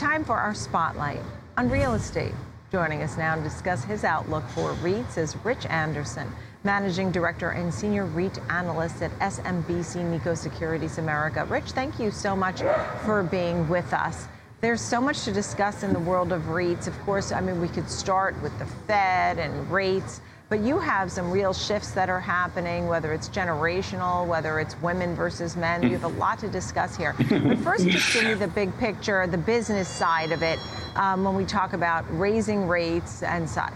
time for our spotlight on real estate. Joining us now to discuss his outlook for REITs is Rich Anderson, Managing Director and Senior REIT Analyst at SMBC Nikko Securities America. Rich, thank you so much for being with us. There's so much to discuss in the world of REITs. Of course, I mean, we could start with the Fed and rates. But you have some real shifts that are happening, whether it's generational, whether it's women versus men. You have a lot to discuss here. But first, just give me the big picture, the business side of it, um, when we talk about raising rates and such.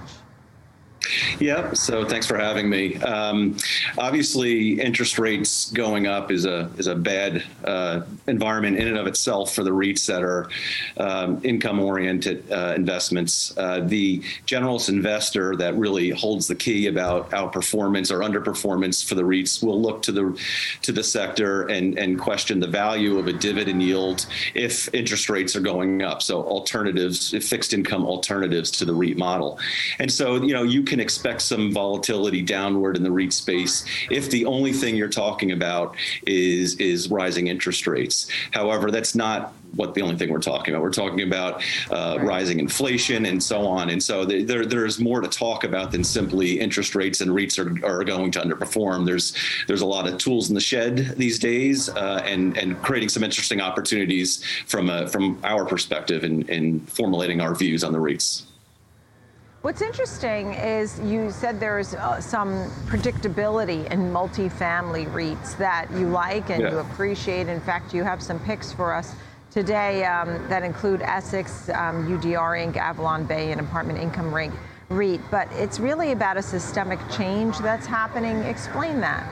Yep. So thanks for having me. Um, obviously, interest rates going up is a is a bad uh, environment in and of itself for the REITs that are um, income oriented uh, investments. Uh, the generalist investor that really holds the key about outperformance or underperformance for the REITs will look to the to the sector and and question the value of a dividend yield if interest rates are going up. So alternatives, fixed income alternatives to the REIT model, and so you know you can expect some volatility downward in the REIT space if the only thing you're talking about is is rising interest rates. However, that's not what the only thing we're talking about. We're talking about uh, right. rising inflation and so on. And so there, there's more to talk about than simply interest rates and REITs are, are going to underperform. There's there's a lot of tools in the shed these days, uh, and and creating some interesting opportunities from a, from our perspective in, in formulating our views on the REITs. What's interesting is you said there's uh, some predictability in multifamily REITs that you like and yeah. you appreciate. In fact, you have some picks for us today um, that include Essex, um, UDR Inc., Avalon Bay, and Apartment Income REIT. REIT. But it's really about a systemic change that's happening. Explain that.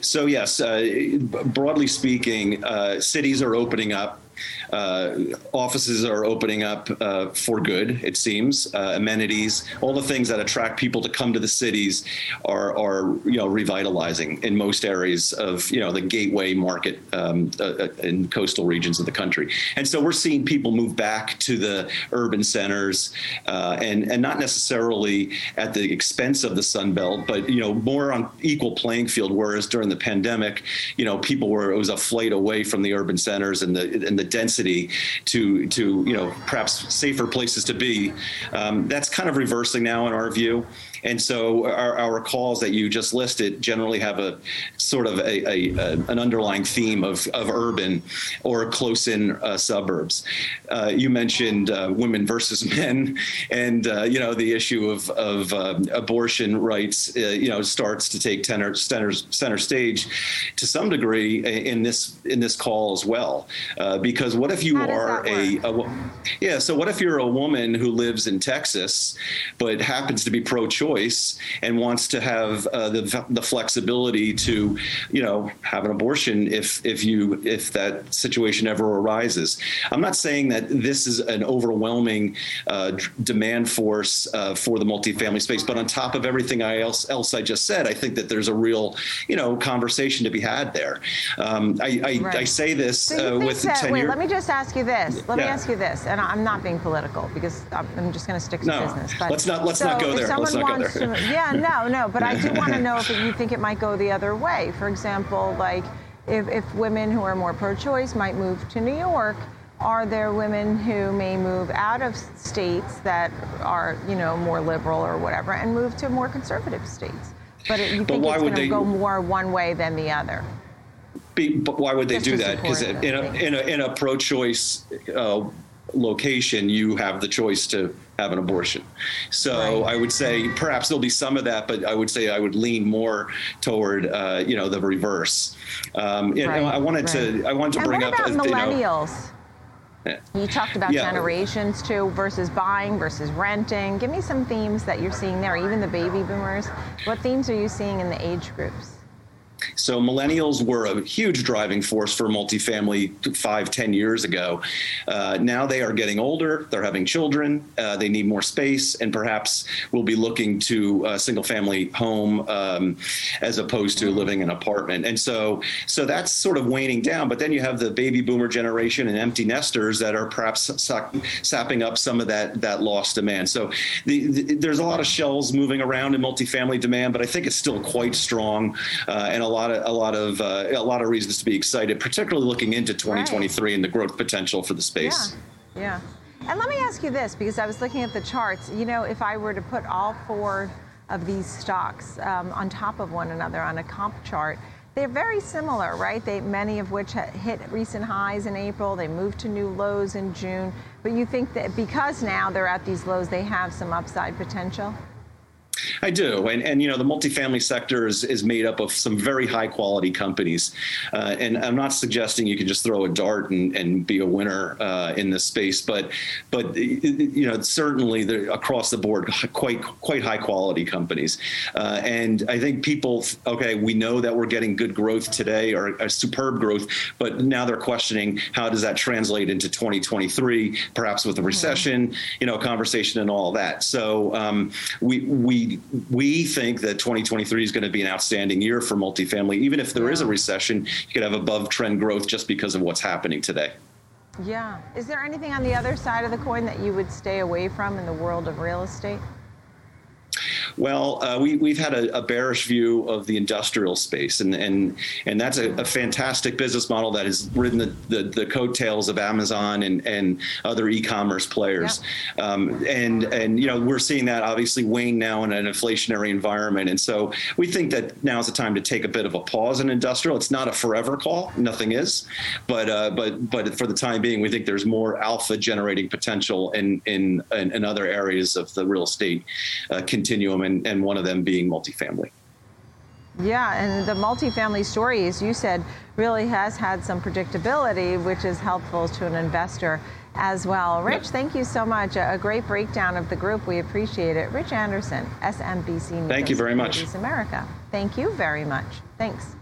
So yes, uh, broadly speaking, uh, cities are opening up uh, offices are opening up uh, for good, it seems. Uh, amenities, all the things that attract people to come to the cities are, are you know, revitalizing in most areas of, you know, the gateway market um, uh, uh, in coastal regions of the country. And so we're seeing people move back to the urban centers uh, and, and not necessarily at the expense of the Sun Belt, but, you know, more on equal playing field, whereas during the pandemic, you know, people were, it was a flight away from the urban centers and the, and the density to to you know perhaps safer places to be. Um, that's kind of reversing now in our view. And so our, our calls that you just listed generally have a sort of a, a, a an underlying theme of, of urban or close in uh, suburbs. Uh, you mentioned uh, women versus men, and uh, you know the issue of, of um, abortion rights. Uh, you know starts to take tenor, center center stage to some degree in this in this call as well. Uh, because what if you How are a, a yeah? So what if you're a woman who lives in Texas but happens to be pro-choice? Choice and wants to have uh, the, the flexibility to, you know, have an abortion if if you if that situation ever arises. I'm not saying that this is an overwhelming uh, demand force uh, for the multifamily space, but on top of everything I else else I just said, I think that there's a real, you know, conversation to be had there. Um, I, I, right. I, say this so uh, with that, tenure. Wait, let me just ask you this. Let yeah. me ask you this, and I'm not being political because I'm just going to stick to no, business. But let's not let's so not go there. Let's not go to, yeah, no, no, but I do want to know if you think it might go the other way. For example, like if, if women who are more pro-choice might move to New York, are there women who may move out of states that are, you know, more liberal or whatever, and move to more conservative states? But it, you think it's going to go more one way than the other? Be, but why would they Just do that? Because in a, in a, in a pro-choice uh, location, you have the choice to have an abortion. So right. I would say perhaps there'll be some of that, but I would say I would lean more toward uh, you know the reverse. Um, right. I wanted right. to I wanted to and bring up millennials. You, know, you talked about yeah. generations too versus buying versus renting. Give me some themes that you're seeing there, even the baby boomers. What themes are you seeing in the age groups? So millennials were a huge driving force for multifamily five, ten years ago. Uh, now they are getting older. They're having children. Uh, they need more space, and perhaps will be looking to a single-family home um, as opposed to living in an apartment. And so, so that's sort of waning down. But then you have the baby boomer generation and empty nesters that are perhaps sapping up some of that that lost demand. So the, the, there's a lot of shells moving around in multifamily demand, but I think it's still quite strong. Uh, and a lot of a lot of uh, a lot of reasons to be excited, particularly looking into 2023 and the growth potential for the space. Yeah, yeah. And let me ask you this, because I was looking at the charts. You know, if I were to put all four of these stocks um, on top of one another on a comp chart, they're very similar, right? They many of which hit recent highs in April. They moved to new lows in June. But you think that because now they're at these lows, they have some upside potential? I do, and and you know the multifamily sector is is made up of some very high quality companies, uh, and I'm not suggesting you can just throw a dart and, and be a winner uh, in this space, but but you know certainly across the board quite quite high quality companies, uh, and I think people okay we know that we're getting good growth today or a superb growth, but now they're questioning how does that translate into 2023, perhaps with a recession, you know, conversation and all that. So um, we we we think that 2023 is going to be an outstanding year for multifamily. Even if there yeah. is a recession, you could have above trend growth just because of what's happening today. Yeah. Is there anything on the other side of the coin that you would stay away from in the world of real estate? Well, uh, we, we've had a, a, bearish view of the industrial space, and and and that's a, a fantastic business model that has ridden the, the, the, coattails of Amazon and, and other e-commerce players. Yeah. Um, and and you know we're seeing that obviously wane now in an inflationary environment, and so we think that now is the time to take a bit of a pause in industrial. It's not a forever call, nothing is, but uh, but but for the time being, we think there's more alpha generating potential in in in, in other areas of the real estate uh, continuum and, and one of them being multifamily. Yeah, and the multifamily story, as you said, really has had some predictability, which is helpful to an investor as well. Rich, thank you so much. A great breakdown of the group. We appreciate it. Rich Anderson, SMBC News. Thank you very much. America. Thank you very much. Thanks.